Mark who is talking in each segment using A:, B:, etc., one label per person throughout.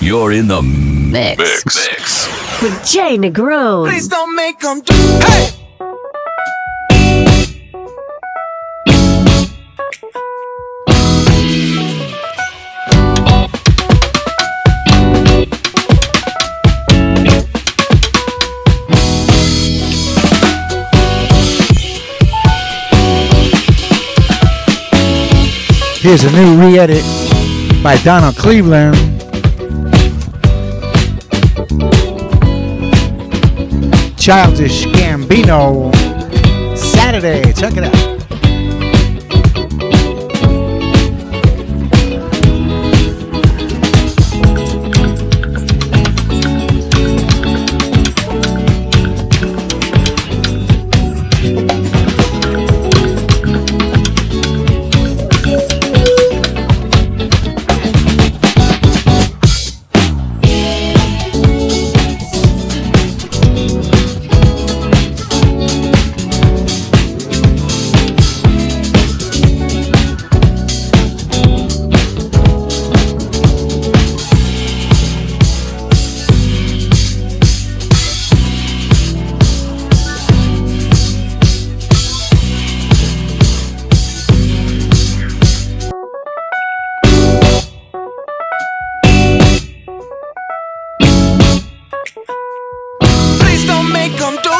A: You're in the mix.
B: Mix. mix.
C: with Jay Negron.
D: Please don't make them do. Hey!
E: Here's a new re-edit by Donald Cleveland. Childish Gambino. Saturday. Check it out.
F: I'm.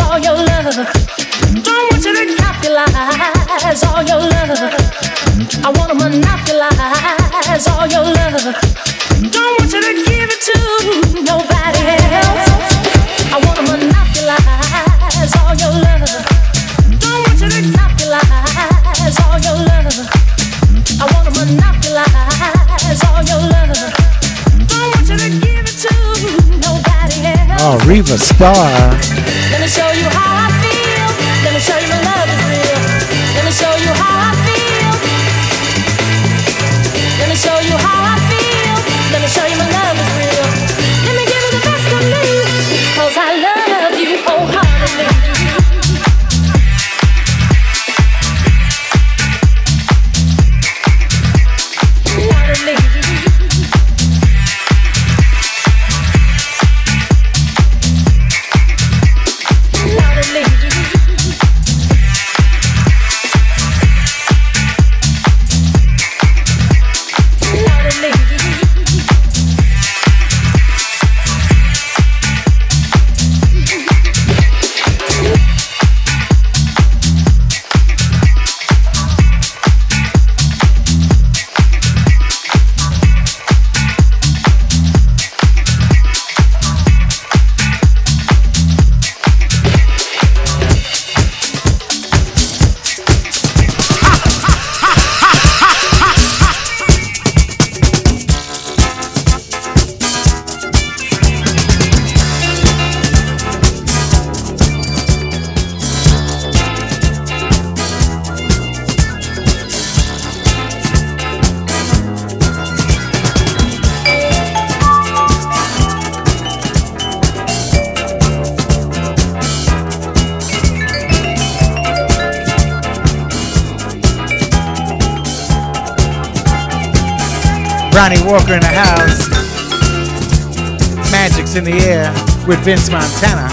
F: all your love. Don't want you to all your love. I wanna monopolize all your love. Don't want you to give it to nobody else. called Riva Starr.
E: Ronnie Walker in the house. Magic's in the air with Vince Montana.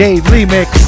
E: Dave Remix. Check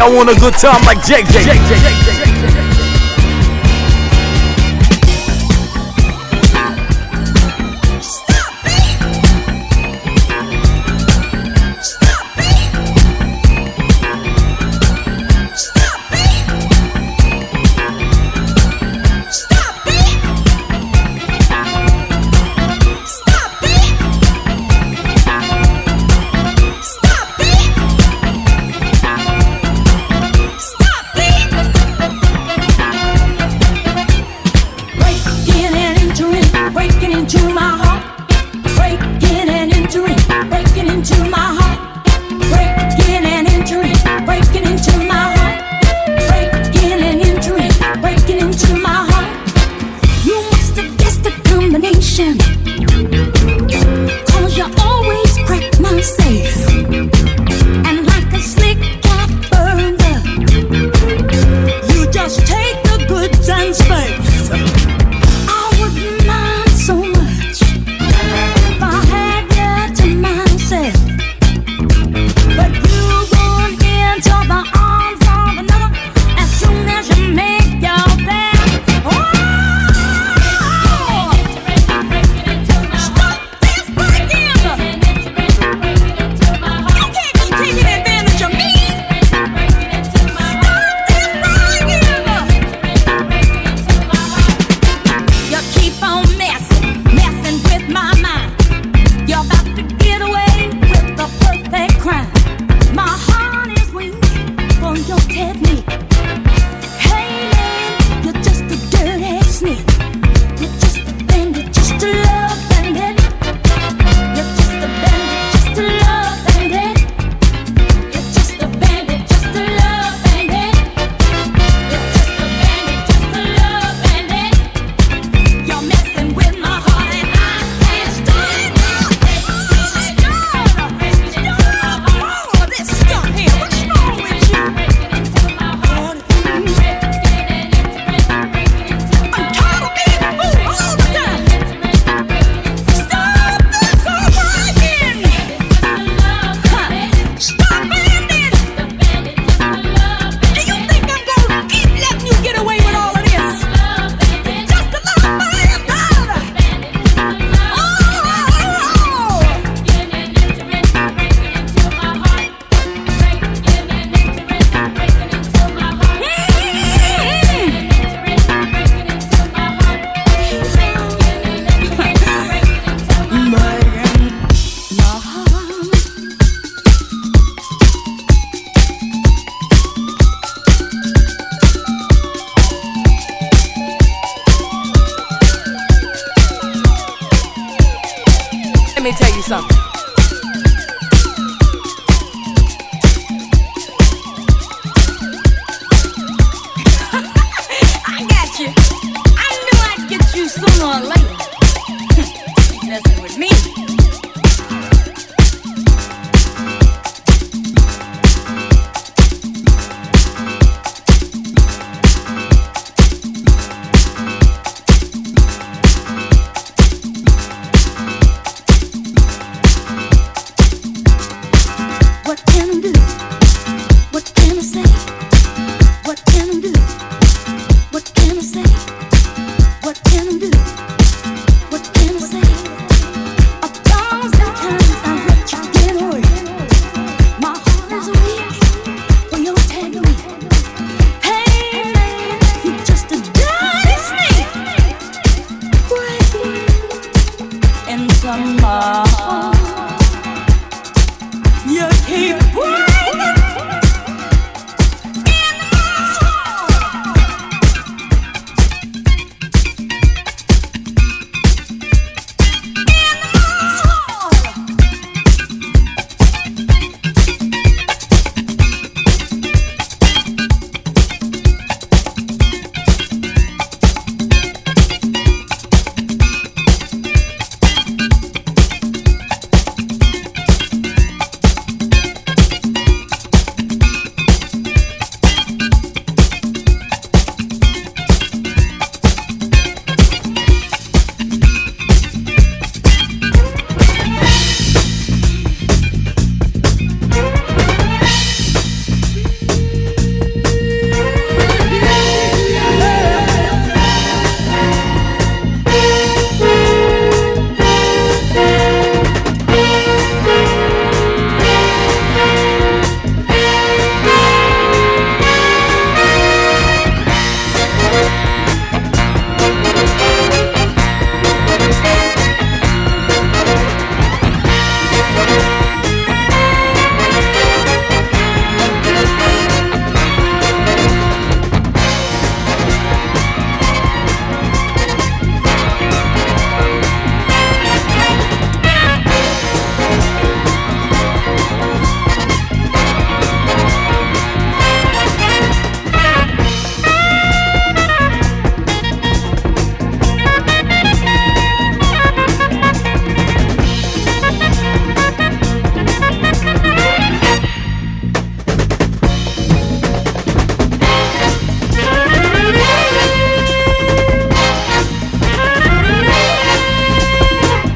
A: I want a good time like JJ.
B: Breaking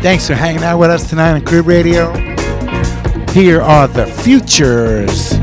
G: Thanks for hanging out with us tonight on Crib Radio. Here are the futures.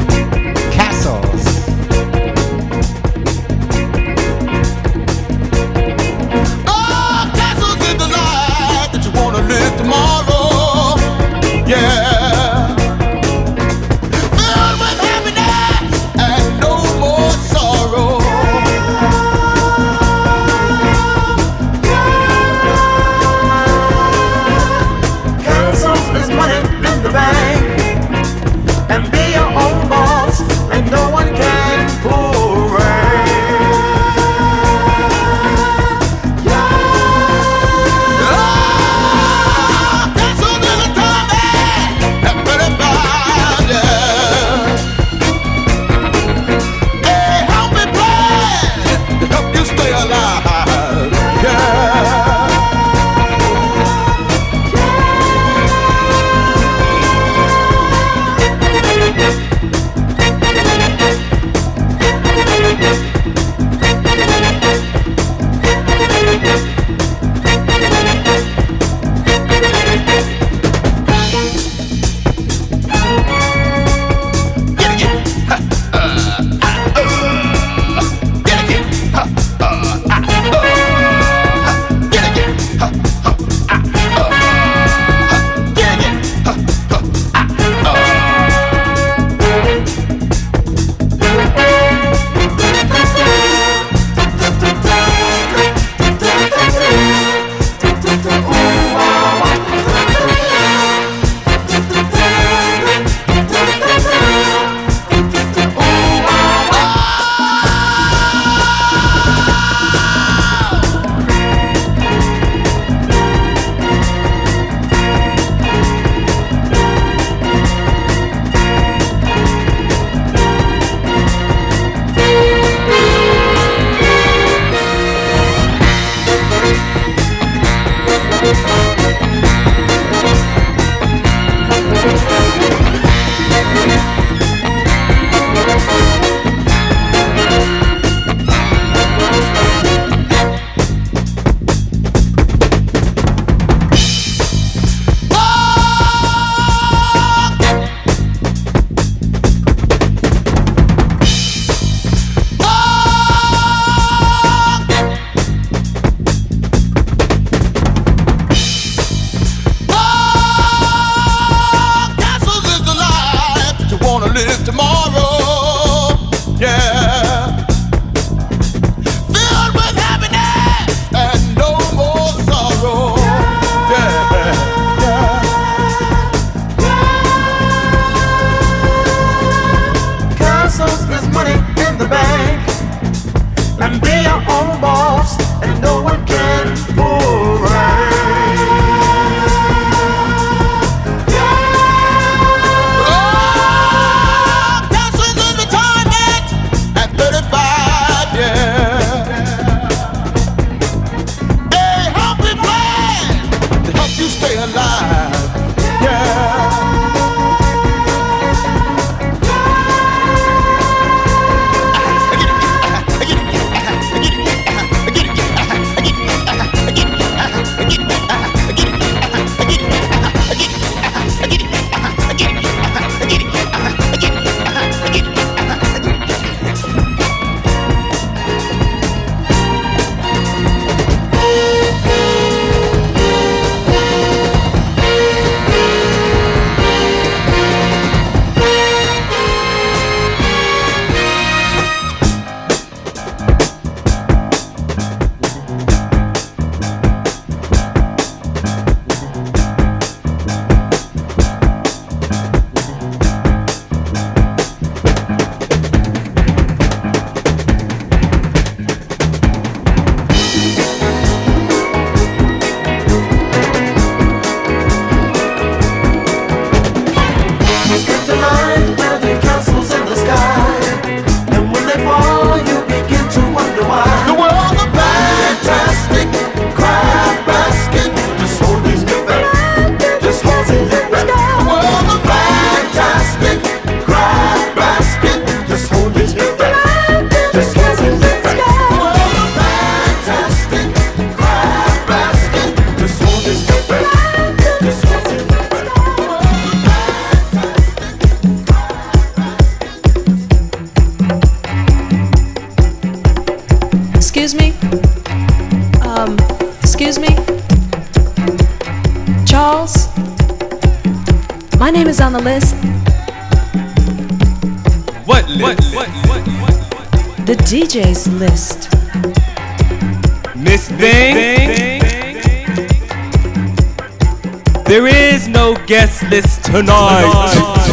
H: restless tonight.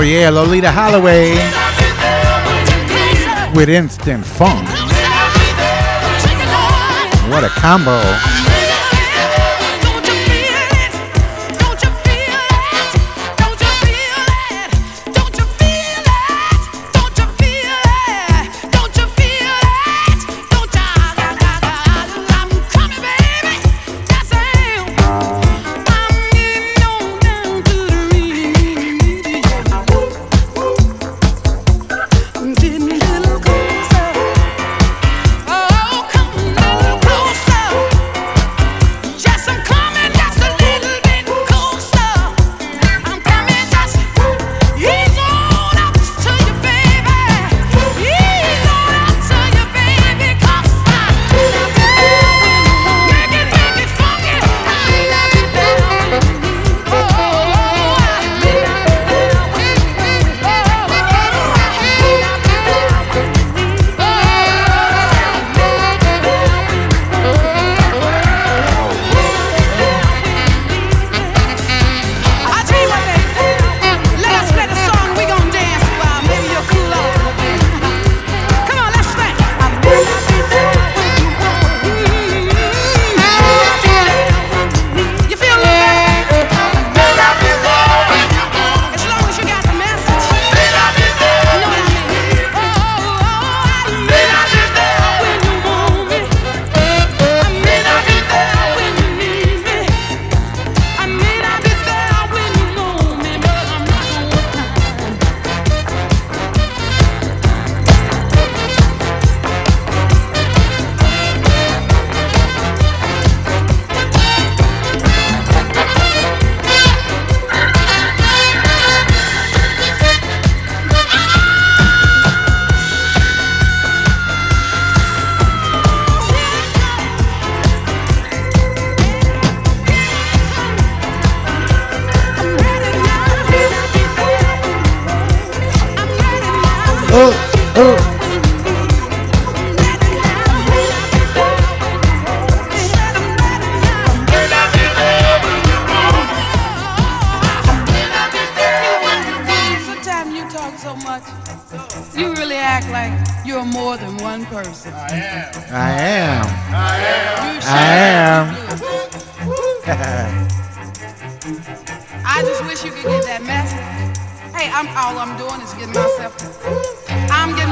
I: Oh yeah, Loleatta Holloway with instant funk. What a combo.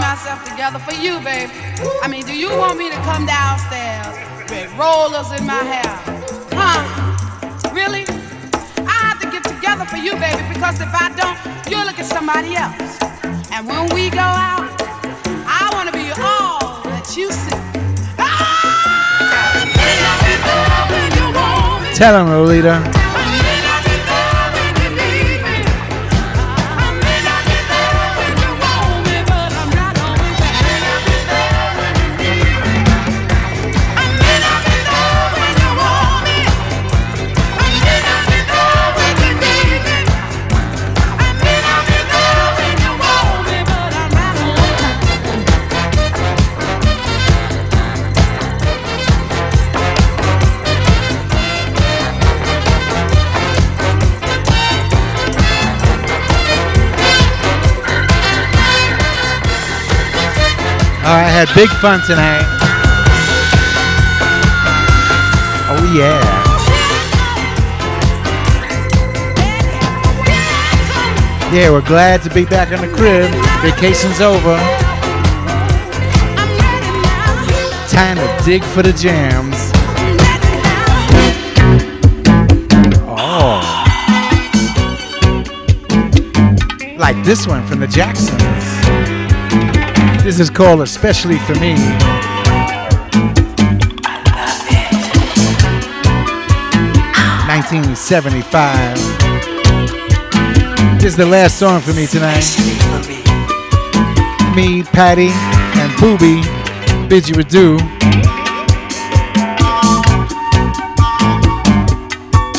E: myself together for you, baby. I mean, do you want me to come downstairs with rollers in my hair? Huh? Really? I have to get together for you, baby, because if I don't, you'll look at somebody else. And when we go out, I want to be all that you see. Ah!
I: Tell him, Loleatta. I had big fun tonight. Oh, yeah. Yeah, we're glad to be back in the crib. Vacation's over.
E: Time to dig for the jams. Oh. Like this one from the Jacksons. This is called Especially for Me. Nineteen seventy-five. This is the last song for me tonight. Me, Patty, and Booby bid you adieu.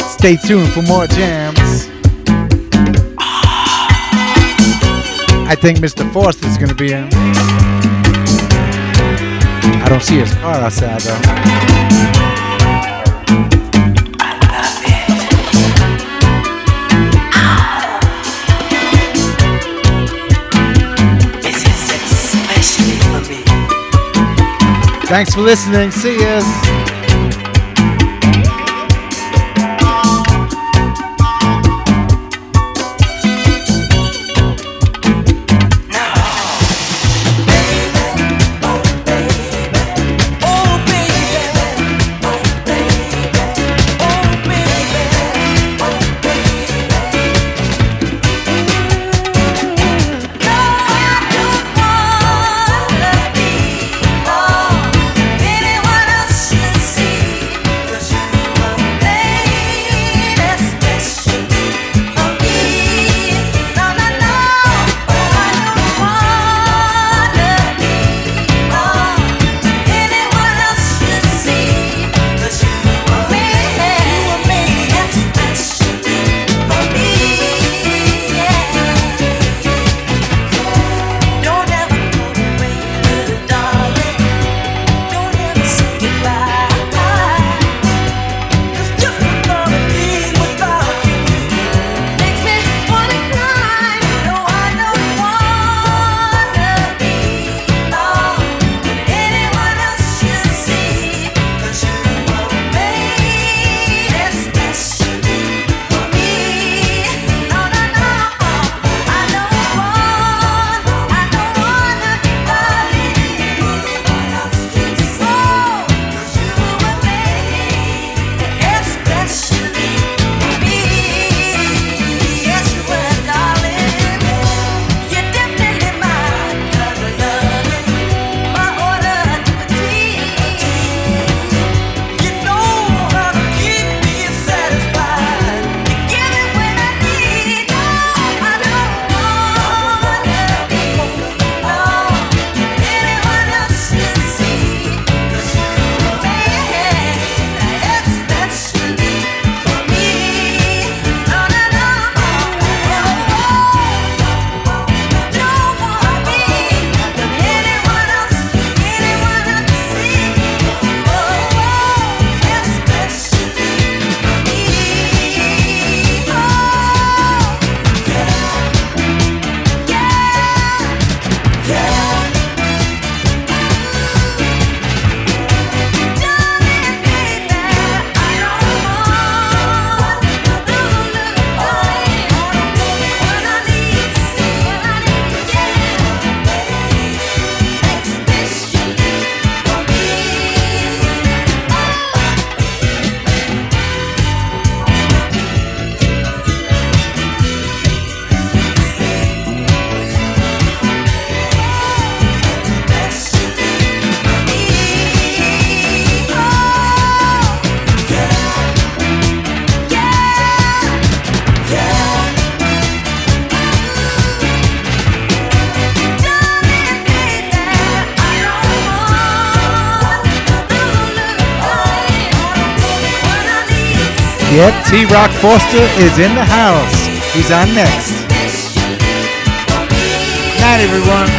E: Stay tuned for more jams. I think Mr. Foster's gonna be in. I don't see his car outside though. Thanks for listening. See ya. T Rock Foster is in the house. He's on next. Night, everyone.